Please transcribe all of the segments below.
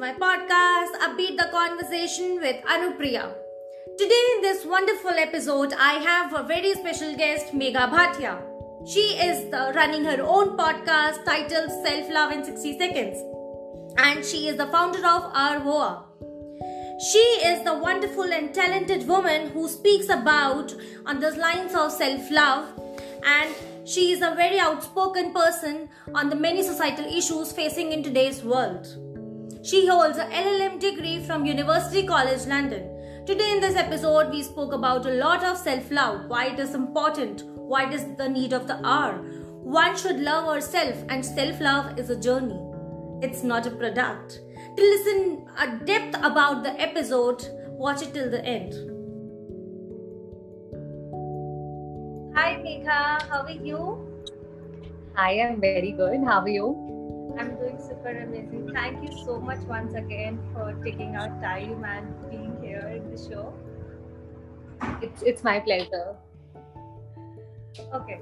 my podcast, Upbeat the Conversation with Anupriya. Today, in this wonderful episode, I have a very special guest, Megha Bhatia. She is the, running her own podcast titled Self Love in 60 Seconds, and she is the founder of Arvoa. She is the wonderful and talented woman who speaks about on the lines of self love and she is a very outspoken person on the many societal issues facing in today's world. She holds a LLM degree from University College London. Today in this episode we spoke about a lot of self-love, why it is important, why it is the need of the hour. One should love ourselves and self-love is a journey. It's not a product. To listen a depth about the episode, watch it till the end. Hi Megha, how are you? I'm very good. How are you? I'm doing super amazing. Thank you so much once again for taking our time and being here in the show. It's it's my pleasure. Okay.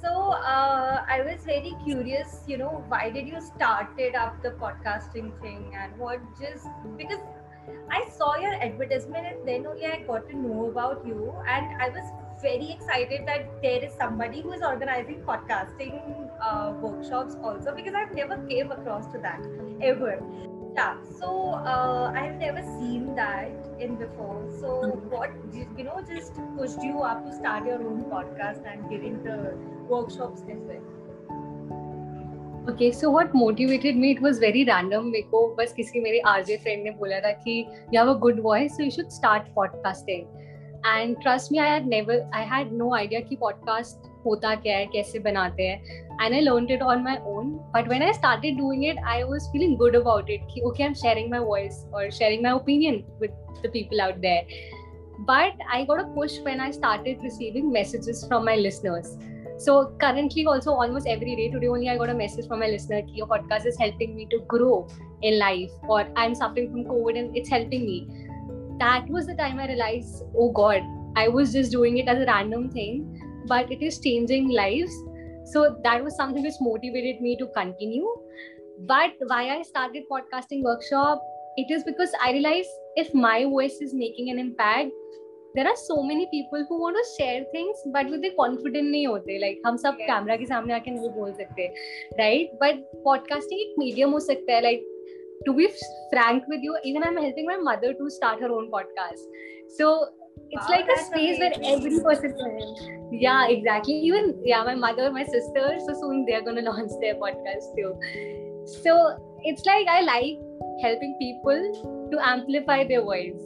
So uh, I was very curious, you know, why did you started up the podcasting thing and what just because I saw your advertisement and then only I got to know about you and I was very excited that there is somebody who is organizing podcasting uh, workshops also because I've never came across to that ever. Yeah, so uh, I've never seen that in before. So Mm-hmm. what you know just pushed you up to start your own podcast and get into workshops as well. Okay, so what motivated me? It was very random. मेरे को बस किसी मेरे RJ friend ने बोला था कि you have a good voice, so you should start podcasting. And trust me, I had never, I had no idea कि podcast होता क्या है, कैसे बनाते हैं. And I learned it on my own. But when I started doing it, I was feeling good about it. कि okay, I'm sharing my voice or sharing my opinion with the people out there. But I got a push when I started receiving messages from my listeners. So currently, also almost every day today only I got a message from my listener that your podcast is helping me to grow in life, or I'm suffering from COVID and it's helping me. That was the time I realized, oh God, I was just doing it as a random thing, but it is changing lives. So that was something which motivated me to continue. But why I started podcasting workshop, it is because I realized if my voice is making an impact, there are so many people who want to share things but with the confident नहीं होते like हम सब Yes. Camera के सामने आके नहीं बोल सकते right but podcasting एक medium हो सकता है like to be frank with you even I'm helping my mother to start her own podcast so it's Wow, like a space where every person can yeah exactly even yeah my mother my sister so soon they're gonna launch their podcast too so it's like I like helping people to amplify their voice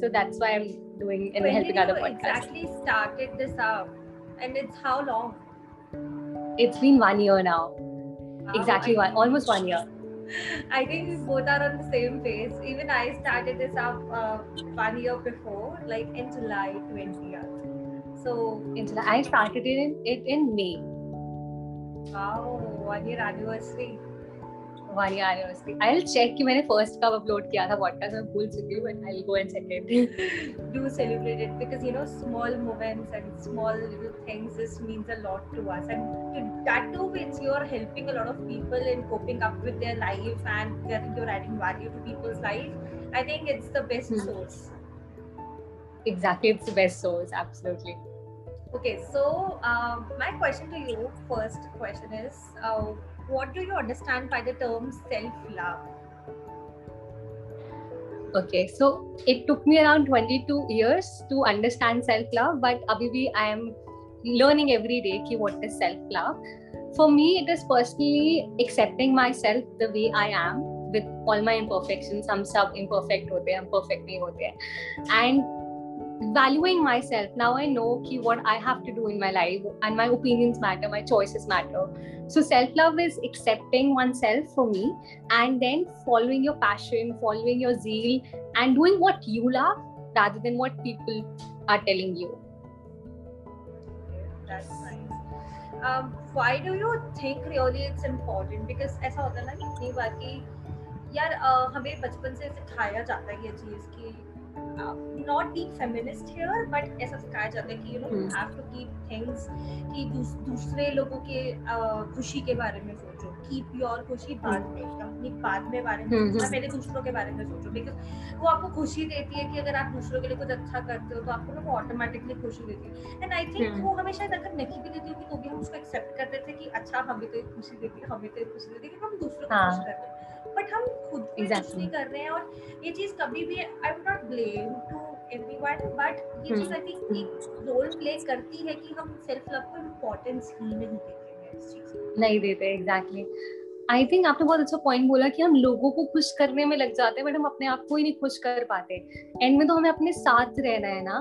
so that's why I'm doing and when helping other you podcasts. exactly started this up? And it's how long? It's been one year now. Wow, Exactly I- one, almost one year. I think we both are on the same page. Even I started this up uh, one year before, like in July 20th. So, In July, I started it in, it in May. wow, one year anniversary. तुम्हारी आ रही है उसकी I check कि मैंने first कब upload किया था podcast मैं भूल चुकी हूँ but I will go and check it do celebrate it because you know small moments and small little things this means a lot to us and to that to it's you are helping a lot of people in coping up with their life and you are adding value to people's life I think it's the best source exactly it's the best source absolutely. Okay so uh, my question to you first question is uh, what do you understand by the term self-love? Okay, so it took me around 22 years to understand self-love, but abhi bhi I am learning every day ki what is self-love. For me, it is personally accepting myself the way I am with all my imperfections. हम सब imperfect होते हैं, हम perfect नहीं होते हैं. And valuing myself. Now I know ki what I have to do in my life and my opinions matter, my choices matter. So self-love is accepting oneself for me and then following your passion, following your zeal, and doing what you love rather than what people are telling you. That's nice. Um, why do you think really it's important? Because ऐसा होता है ना कि इतनी बार कि यार अ, हमें बचपन से सिखाया जाता है ये चीज कि not be feminist here but ऐसा सिखाया जाता है कि you know you have to keep things कि दूसरे लोगों के खुशी के बारे में सोचो। कीप योर खुशी बाद में अपनी बाद में बारे में सोचो। पहले दूसरों के बारे में सोचो बिकॉज़ वो आपको खुशी देती है कि अगर आप दूसरों के लिए कुछ अच्छा करते हो तो आपको ना वो ऑटोमेटिकली खुशी देती है। एंड आई थिंक वो हमें शायद अगर नहीं भी देती होगी तो भी हम उसको एक्सेप्ट कर देते कि अच्छा हमें तो खुशी देती है हमें तो खुशी देती है हम दूसरों को खुश कर रहे हैं। बट हम खुद भी exactly. कुछ नहीं कर रहे हैं और ये चीज़ कभी भी I would not blame to everyone but ये चीज़ आई थिंक एक रोल प्ले करती है कि हम सेल्फ लव को इम्पोर्टेंस ही नहीं देते हैं इस चीज़ नहीं देते एग्जैक्टली आई थिंक आपने बहुत अच्छा पॉइंट बोला कि हम लोगों को खुश करने में लग जाते हैं बट हम अपने आप को ही नहीं खुश कर पाते। एंड में तो हमें अपने साथ रहना है ना?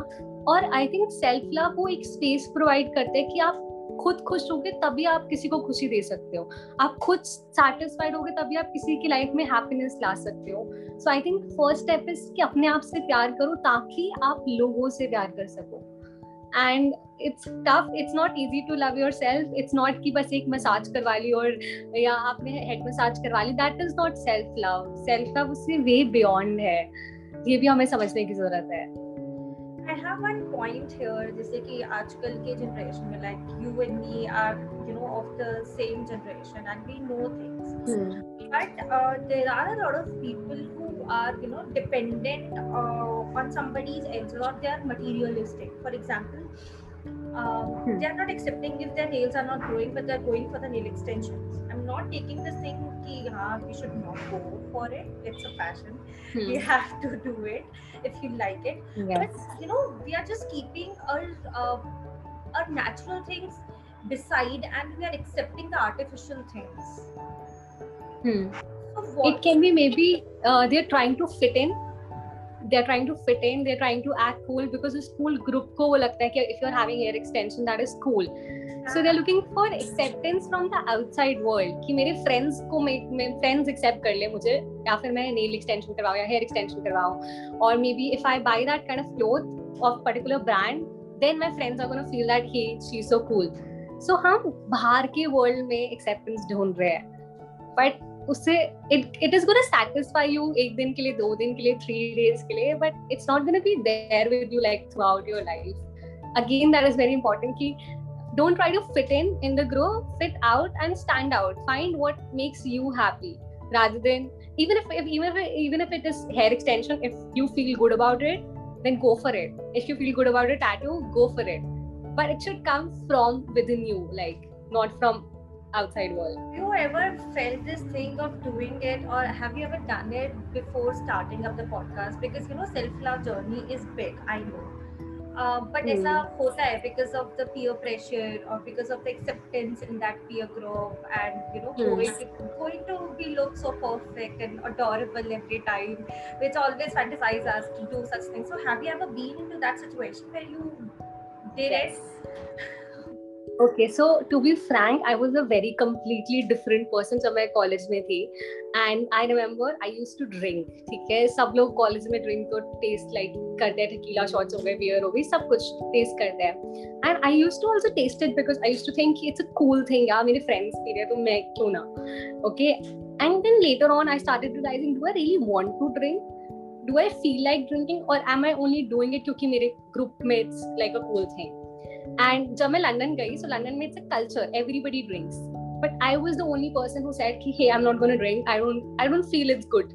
और आई थिंक सेल्फ लव वो एक स्पेस प्रोवाइड करते हैं कि आप खुद खुश होगे, तभी आप किसी को खुशी दे सकते हो। आप खुद सेटिस्फाइड होगे, तभी आप किसी की लाइफ में हैप्पीनेस ला सकते हो। So I think first step is कि अपने आप से प्यार करो ताकि आप लोगों से प्यार कर सको। And it's tough it's not easy to love your self it's not कि बस एक मसाज करवा ली और या आपने हेड मसाज करवा ली that is not self love self love उससे वे बियॉन्ड है। ये भी हमें समझने की ज़रूरत है। I have one point here जैसे कि आजकल के generation में like you and me are you know of the same generation and we know things hmm. but uh, there are a lot of people who are you know dependent uh, on somebody's else or they are materialistic for example um, hmm. they are not accepting if their nails are not growing but they're going for the nail extensions i'm not taking this thing ki हाँ we should not go for it it's a fashion hmm. we have to do it if you like it yes. but you know we are just keeping our uh, our natural things beside and we are accepting the artificial things hmm. so it can be maybe uh, they're trying to fit in they are trying to fit in they are trying to act cool because उस cool group को वो लगता है कि if you are having hair extension that is cool so they are looking for acceptance from the outside world कि मेरे friends को friends accept कर ले मुझे, या फिर मैं नेल एक्सटेंशन करवाऊँ या हेयर एक्सटेंशन करवाऊँ। और maybe if I buy that kind of cloth of particular brand then my friends are gonna feel that he she so cool so हम बाहर के वर्ल्ड में एक्सेप्टेंस ढूंढ रहे हैं। बट उससे it it is gonna satisfy you एक दिन के लिए दो दिन के लिए थ्री डेज के लिए but it's not gonna be there with you like throughout your life again that is very important कि don't try to fit in in the group fit out and stand out find what makes you happy rather than even if, if even if even if it is hair extension if you feel good about it then go for it if you feel good about a tattoo go for it but it should come from within you like not from outside world have you ever felt this thing of doing it or have you ever done it before starting up the podcast because you know self-love journey is big i know but ऐसा होता है because of the peer pressure और because of the acceptance in that peer group and you know going to be look so perfect and adorable every time which always fantasize us to do such things so have you ever been into that situation where you did yes. it okay so to be frank I was a very completely different person जब मैं college में थी. And I remember I use to drink ठीक है? सब लोग college में drink तो टेस्ट लाइक करते हैं टकीला शॉट्स हो गए बियर हो गई, सब कुछ टेस्ट करते हैं. And I use to also taste it because I use to think it's a cool thing यार, मेरे फ्रेंड्स पी रहे तो मैं क्यों ना? Okay and then later on I started realising do I really want to drink do I feel like drinking और am I only doing it क्योंकि मेरे ग्रुप में it's like a cool thing? And जब मैं London गई सो London में it's a culture everybody drinks but I was the only person who said कि hey I am not gonna drink I don't I don't feel it's good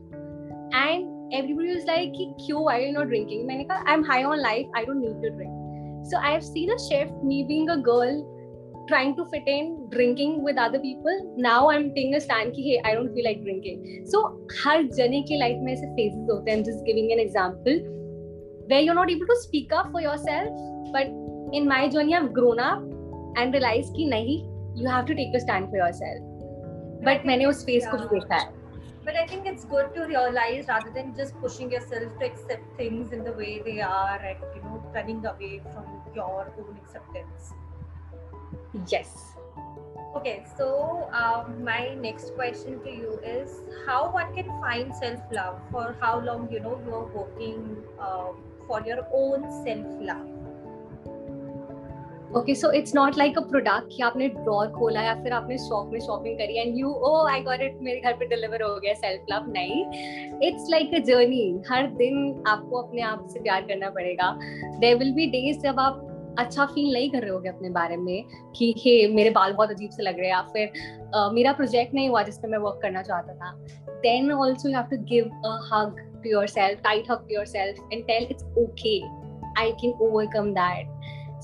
and everybody was like कि क्यों I you not drinking मैंने कहा I am high on life I don't need to drink so i have seen a shift me being a girl trying to fit in drinking with other people now i'm taking a stand ki hey i don't feel like drinking so har jane ki life mein aise phases hote hain i'm just giving an example where you're not able to speak up for yourself but in my journey i've grown up and realized ki nahi you have to take a stand for yourself but मैंने उस face को भी देखा है but I think it's good to realize rather than just pushing yourself to accept things in the way they are and you know running away from your own acceptance. Yes. Okay, so um, my next question to you is how one can find self love for how long you know you are working um, for your own self love Okay so it's not like a product कि आपने drawer खोला या फिर आपने shop में shopping करी and you oh I got it मेरे घर पे डिलीवर हो गया सेल्फ लव नहीं। इट्स लाइक अ जर्नी हर दिन आपको अपने आप से प्यार करना पड़ेगा। देर विल बी डेज़ जब आप अच्छा फील नहीं कर रहे होगे अपने बारे में कि, हे, मेरे बाल बहुत अजीब से लग रहे हैं या फिर मेरा प्रोजेक्ट नहीं हुआ जिसपे मैं वर्क करना चाहता था. Then also you have to give a hug to your self tight hug to your self and tell it's okay I can overcome that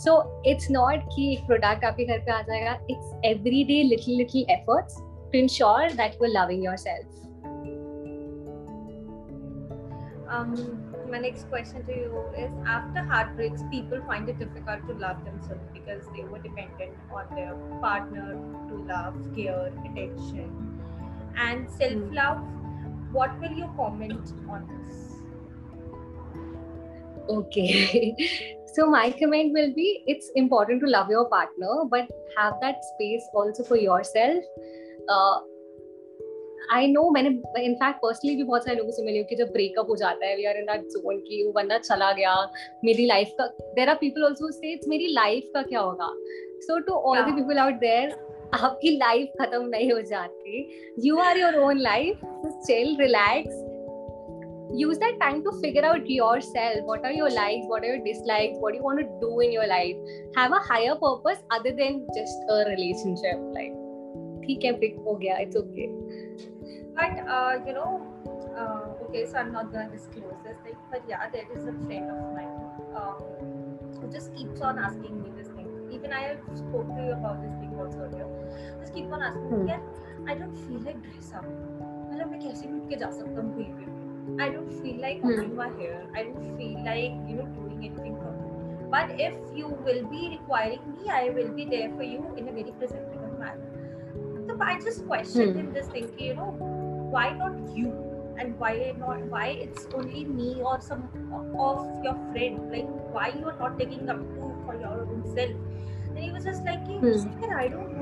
so it's not कि एक प्रोडक्ट आपके घर पे आ जाएगा it's every day little little efforts to ensure that you are loving your self Um, my next question to you is after heartbreaks, people find it difficult to love themselves because they were dependent on their partner to love, care, attention, and self love. What will you comment on this? Okay. so my comment will be it's important to love your partner, but have that space also for yourself. Uh, I know मैंने in fact personally भी बहुत सारे लोगों से मिली हूँ कि जब breakup हो जाता है we are in that zone की वो बंदा चला गया मेरी लाइफ का there are people also say it's मेरी लाइफ का क्या होगा? So to all the people out there आपकी लाइफ खत्म नहीं हो जाती। You are your own life chill relax use that time to figure out yourself what are your likes what are your dislikes what do you want to do in your life have a higher purpose other than just a relationship like ठीक है pick हो गया it's okay but uh, you know uh, okay so i'm not going to disclose this thing but yeah there is a friend of mine um, who just keeps on asking me this thing even i have spoke to you about this thing also earlier just keep on asking hmm. me yeah i don't feel like dress up मतलब मैं कैसे भी उठ के जा सकता हूँ कहीं पे I don't feel like cutting hmm. my hair. I don't feel like you know doing anything me. But if you will be requiring me, I will be there for you in a very presentable manner. So I just questioned hmm. him this thing, you know, why not you? And why not why it's only me or some of your friend? Like why you are not taking up food for your own self? And he was just like, hey, hmm. I don't know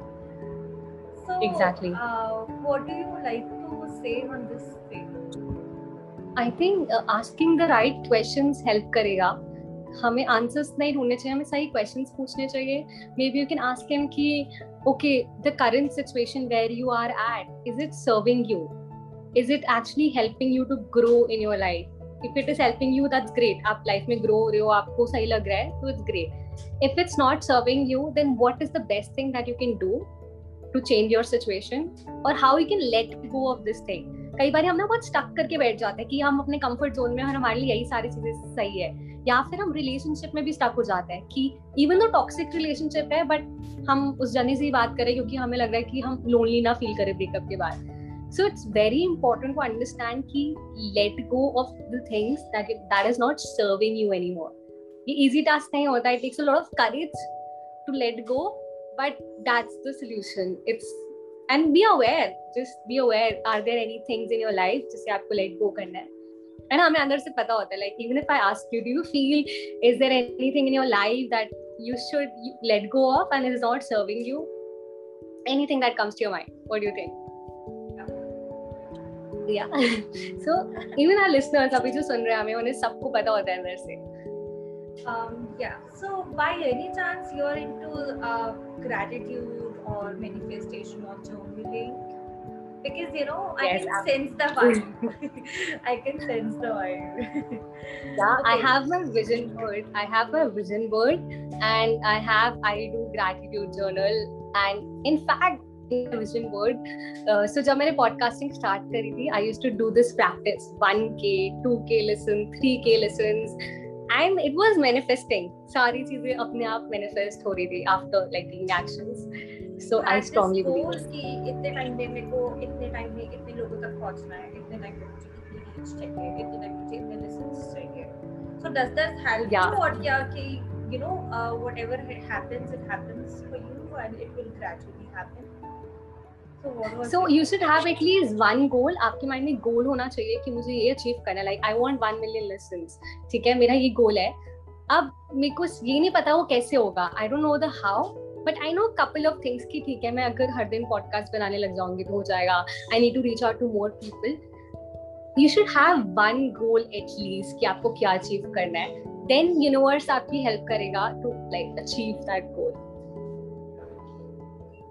So, exactly. Uh, what do you like to say on this thing? I think uh, asking the right questions help करेगा हमें answers नहीं ढूंढने चाहिए हमें सही questions पूछने चाहिए maybe you can ask him कि okay the current situation where you are at is it serving you is it actually helping you to grow in your life if it is helping you that's great आप life में grow हो रहे हो आपको सही लग रहा है तो it's great if it's not serving you then what is the best thing that you can do to change your situation और how you can let go of this thing कई बार हम ना बहुत स्टक करके बैठ जाते हैं कि हम अपने कंफर्ट जोन में और हमारे लिए यही सारी चीज़ें सही है, या फिर हम रिलेशनशिप में भी स्टक हो जाते हैं कि इवन दो टॉक्सिक रिलेशनशिप है बट हम उस जने से ही बात करें क्योंकि हमें लग रहा है कि हम लोनली ना फील करें ब्रेकअप के बाद. So it's very important to understand कि let go of the things that that is not serving you anymore ये इजी टास्क नहीं होता it takes a lot of courage to let go but that's the solution. It's, and be aware, just be aware, are there any things in your life जिसे आपको let go करना है? And हमें अंदर से पता होता है like even if I ask you do you feel is there anything in your life that you should let go of and it is not serving you anything that comes to your mind what do you think दिया so even our listeners अभी जो सुन रहे हैं, हमें सबको पता होता है अंदर से। um, yeah. So, by any chance, you're into uh, gratitude or manifestation or journaling? Because you know, I yes, can I'm... sense the vibe. I can sense the vibe. yeah, okay. I have my vision board. I have my vision board, and I have I do gratitude journal, and in fact, vision board so जब मैंने podcasting start करी थी I use to do this practice one K two के listen three के listen And it was manifesting सारी चीज़ें अपने आप मैनिफेस्ट हो रही थी after like taking actions so I strongly believe कि इतने टाइम में मेरे को इतने टाइम में इतने लोगों तक पहुँचना है इतने टाइम में मुझे इतनी रीच चाहिए इतने टाइम मुझे इतने लेसंस चाहिए। So does that help you और क्या कि you know uh, whatever happens it happens for you and it will gradually you should have at least one goal. आपके माइंड में गोल होना चाहिए कि मुझे ये अचीव करना like I want one million listens ठीक है? मेरा ये गोल है। अब मेरे को ये नहीं पता वो कैसे होगा। I don't know the how but I know couple of things की ठीक है मैं अगर हर दिन पॉडकास्ट बनाने लग जाऊँगी तो हो जाएगा। I need to reach out to more people you should have one goal at least कि आपको क्या अचीव करना है। देन यूनिवर्स आपकी हेल्प करेगा to like achieve that goal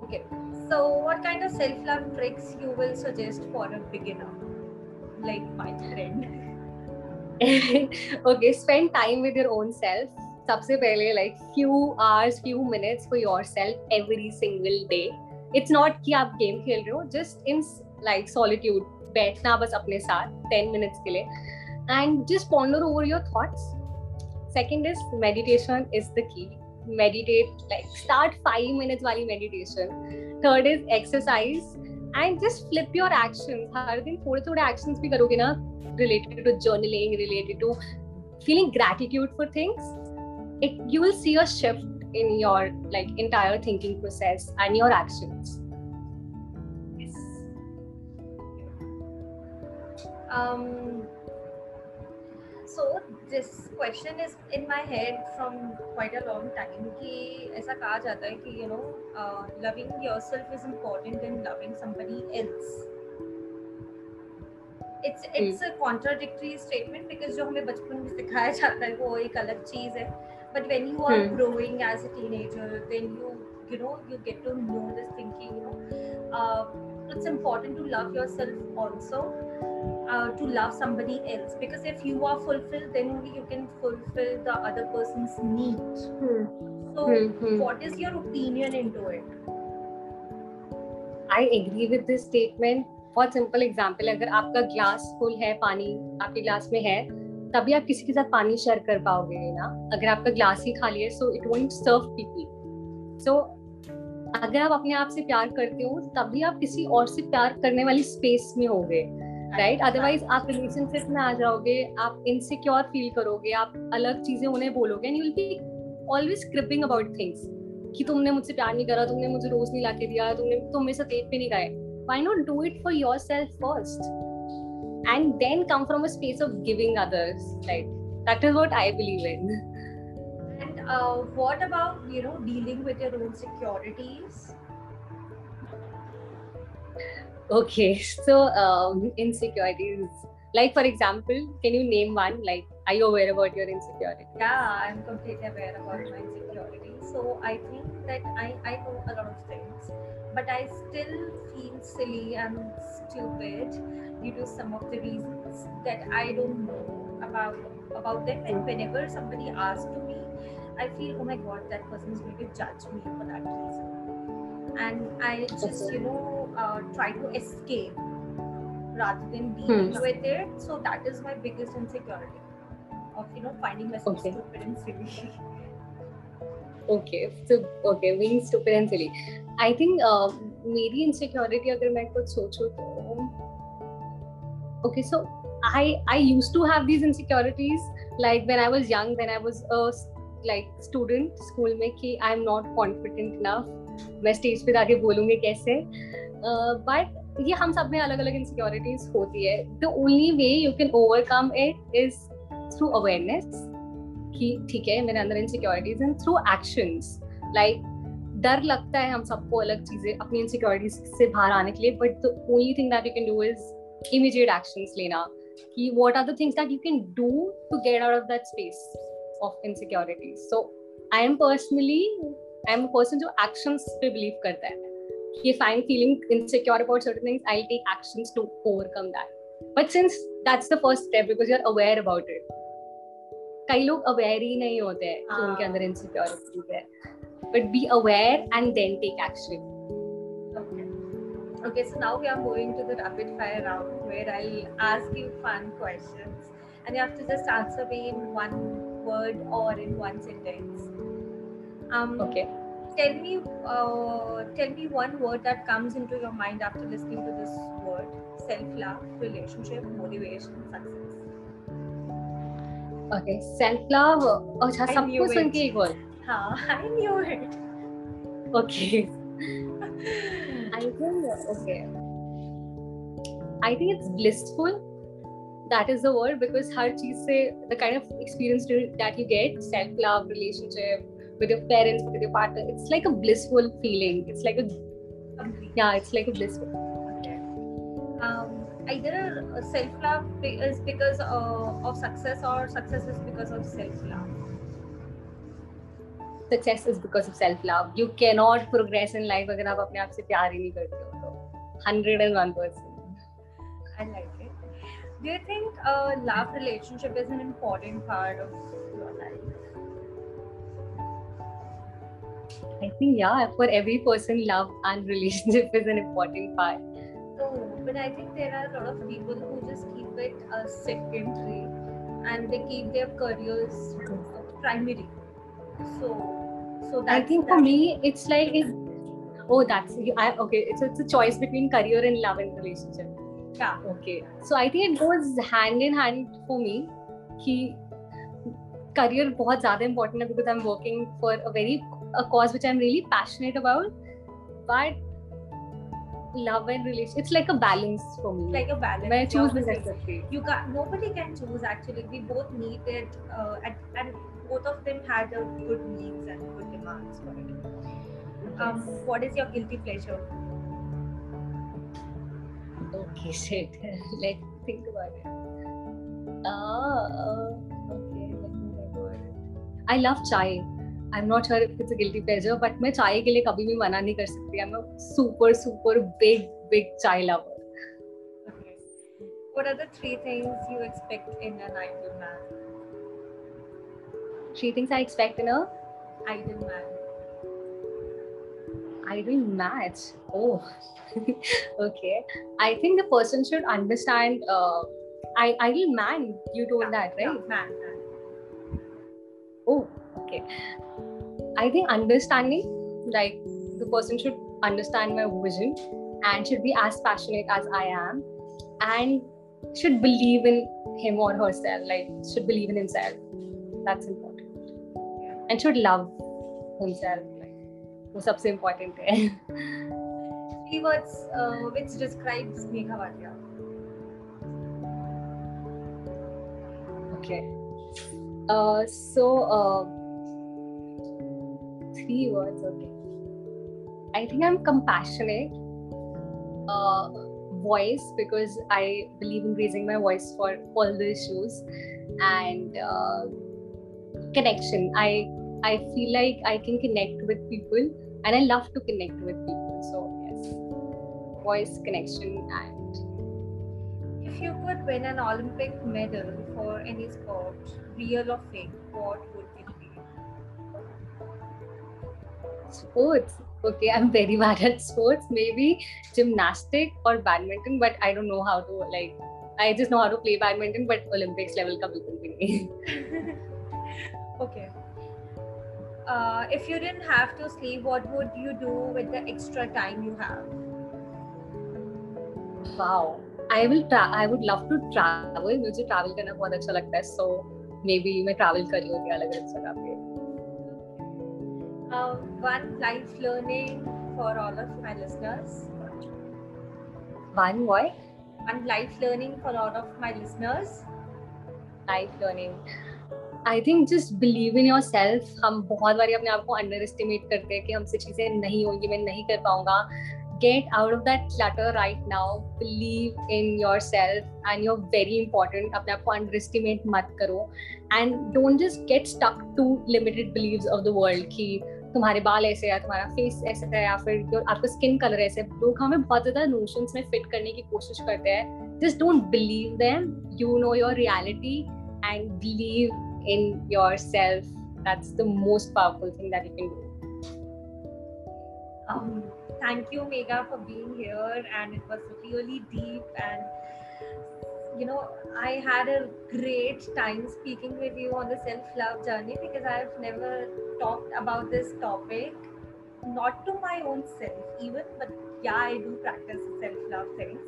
okay. so what kind of self love tricks you will suggest for a beginner like my friend okay spend time with your own self सबसे पहले like few hours few minutes for yourself every single day it's not कि आप game खेल रहे हो just in like solitude बैठना बस अपने साथ 10 minutes के लिए and just ponder over your thoughts second is meditation is the key meditate like start 5 minutes wali meditation third is exercise and just flip your actions हर दिन थोड़े थोड़े actions भी करोगे ना related to journaling related to feeling gratitude for things it you will see a shift in your like entire thinking process and your actions yes um so this question is in my head from quite a long time कि ऐसा कहा जाता है कि you know uh, loving yourself is important than loving somebody else it's it's a contradictory statement because जो हमें बचपन में सिखाया जाता है वो एक अलग चीज़ है but when you are Hmm. growing as a teenager then you you know you get to know this thinking you know uh, it's important to love yourself also uh, to love somebody else. Because if you are fulfilled then only you can fulfill the other person's need so Hmm, hmm. what is your opinion into it? I agree with this statement बहुत simple example अगर आपका glass full है पानी आपके glass में है तभी आप किसी के साथ पानी शेयर कर पाओगे ना? अगर आपका ग्लास ही खाली है so it won't serve people so अगर आप अपने आप से प्यार करते हो तभी आप किसी और से प्यार करने वाली स्पेस में होगे। राइट अदरवाइज़ आप रिलेशनशिप में आ जाओगे आप इनसिक्योर फील करोगे आप अलग चीज़ें उन्हें बोलोगे and you will be always cribbing about things कि तुमने मुझसे प्यार नहीं करा तुमने मुझे रोज नहीं लाके दिया तुमने तुम मेरे साथ डेट पे नहीं गए why not do it for your self first and then come from a space of giving others like that is what I believe in and uh, what about you know dealing with your own insecurities? Okay so um insecurities. Like for example can you name one? Like are you aware about your insecurity? Yeah i'm completely aware about my insecurities so i think that i i know a lot of things but i still feel silly and stupid due to some of the reasons that i don't know about about them. And whenever somebody asks to me i feel oh my god that person is going to judge me for that reason. And i just you know uh, try to escape rather than dealing Hmm. with it so that is my biggest insecurity of you know finding myself Okay. stupid and silly okay so okay being stupid and silly i think uh, मेरी insecurity अगर मैं कुछ सोचूं तो okay so i i used to have these insecurities like when i was young when i was a like student school में कि i am not confident enough मैं stage पे जाके बोलूँगी कैसे? बट uh, ये हम सब में अलग अलग इनसिक्योरिटीज होती है। The only way you can overcome it is through awareness कि ठीक है मेरे अंदर insecurities and through actions like डर लगता है हम सबको अलग चीज़ें अपनी इनसिक्योरिटीज से बाहर आने के लिए। But the only thing that you can do is immediate actions लेना। कि what are the things that you can do to get out of that space of insecurities so I am personally I am person जो action पे believe करता है। कि if I am feeling insecure about certain things I take action to overcome that but since that's the first step because you are aware about it कई लोग aware ही नहीं होते हैं कि उनके अंदर हाँ। इनसिक्योरिटी है। But be aware and then take action Okay, so now we are moving to the rapid fire round where I'll ask you fun questions and you have to just answer me in one word or in one sentence. Um, okay Tell me, uh, tell me one word that comes into your mind after listening to this word: self-love, relationship, motivation, success. Okay, self love. अच्छा I सब knew कुछ सुन it. के एक बार. हाँ, I knew it. Okay. I think okay. I think it's blissful. That is the word because हर चीज से the kind of experience to- that you get, self love, relationship with your parents, with your partner, it's like a blissful feeling. It's like a Complete. yeah, it's like a blissful. Okay. Um, either self love is because uh, of success or success is because of self love. Success is because of self love. You cannot progress in life अगर आप अपने आप से प्यार ही नहीं करते हो तो hundred and one percent. I like it. Do you think a love relationship is an important part of your life? I think yeah, for every person, love and relationship is an important part. So, but I think there are a lot of people who just keep it a secondary and they keep their careers primary. So, so I that's think for that. me, it's like, it, oh, that's I, okay. It's it's a choice between career and love and relationship. yeah. Okay, so I think it goes hand in hand for me. कि career बहुत ज़्यादा important है because I'm working for a very a cause which I'm really passionate about. But love and relation it's like a balance for me. Like a balance i choose the necessary you can nobody can choose actually. We both need it uh, and, and both of them had a good needs and good demands for it. Um, yes. what is your guilty pleasure? Okay shit. Let's think about it. Ah uh, okay let me think about it. I love chai. I'm not sure if it's a guilty pleasure, but मैं चाय के लिए कभी भी मना नहीं कर सकती. I'm a super super big big chai lover. okay what are the three things you expect in an ideal man Three things I expect in a ideal man ideal match. Oh, okay. I think the person should understand. Uh, I ideal man. You told that right? yeah, man, man. Oh, okay. I think understanding like the person should understand my vision and should be as passionate as i am and should believe in him or herself like should believe in himself. That's important. And should love himself like wo important hai three words uh, which describes Megha okay. Uh, so uh, three words, okay. I think I'm compassionate. Uh, voice, because I believe in raising my voice for all the issues. And uh, connection. I I feel like I can connect with people and I love to connect with people. So, yes. Voice, connection, and If you could win an Olympic medal for any sport, real or fake, what would Sports. Okay, I'm very bad at sports. Maybe gymnastic or badminton, but I don't know how to like. I just know how to play badminton, but Olympics level का बिल्कुल भी नहीं. okay. Uh, if you didn't have to sleep, what would you do with the extra time you have? Wow. I will tra- I would love to travel. मुझे travel करना बहुत अच्छा लगता है. So maybe मैं travel कर रही होती अलग अलग जगह पे. Uh, one life learning for all of my listeners. One boy. One life learning for all of my listeners. Life learning I think just believe in your self हम बहुत बार अपने आप को अंडर एस्टिमेट करते हैं कि हमसे चीजें नहीं होंगी मैं नहीं कर पाऊंगा gate out of that clutter right now believe in your self and you're very important अपने आप को अंडर एस्टिमेट मत करो and don't just get stuck to limited beliefs of the world कि तुम्हारे बाल ऐसे है तुम्हारा फेस ऐसे है या फिर आपका स्किन कलर ऐसे लोग हमें बहुत ज़्यादा नोशन में फिट करने की कोशिश करते हैं। Just don't believe them you know your reality and believe in your self that's the most powerful thing that you can do Um, thank you, Mega, for being here, and it was really deep and you know, I had a great time speaking with you on the self-love journey because I've never talked about this topic, not to my own self, even, but yeah, I do practice self-love things.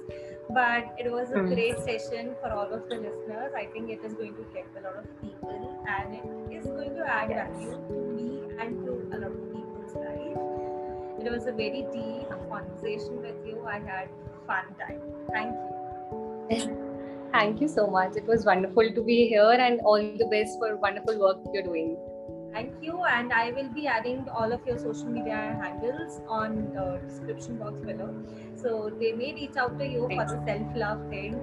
but it was a mm. great session for all of the listeners. I think it is going to help a lot of people and it is going to add value to me and to a lot of people's life. It was a very deep conversation with you. I had fun time. Thank you. Thank you so much. It was wonderful to be here and all the best for wonderful work you're doing. Thank you. And I will be adding all of your social media handles on the description box below. So they may reach out to you Thanks. for the self love thing.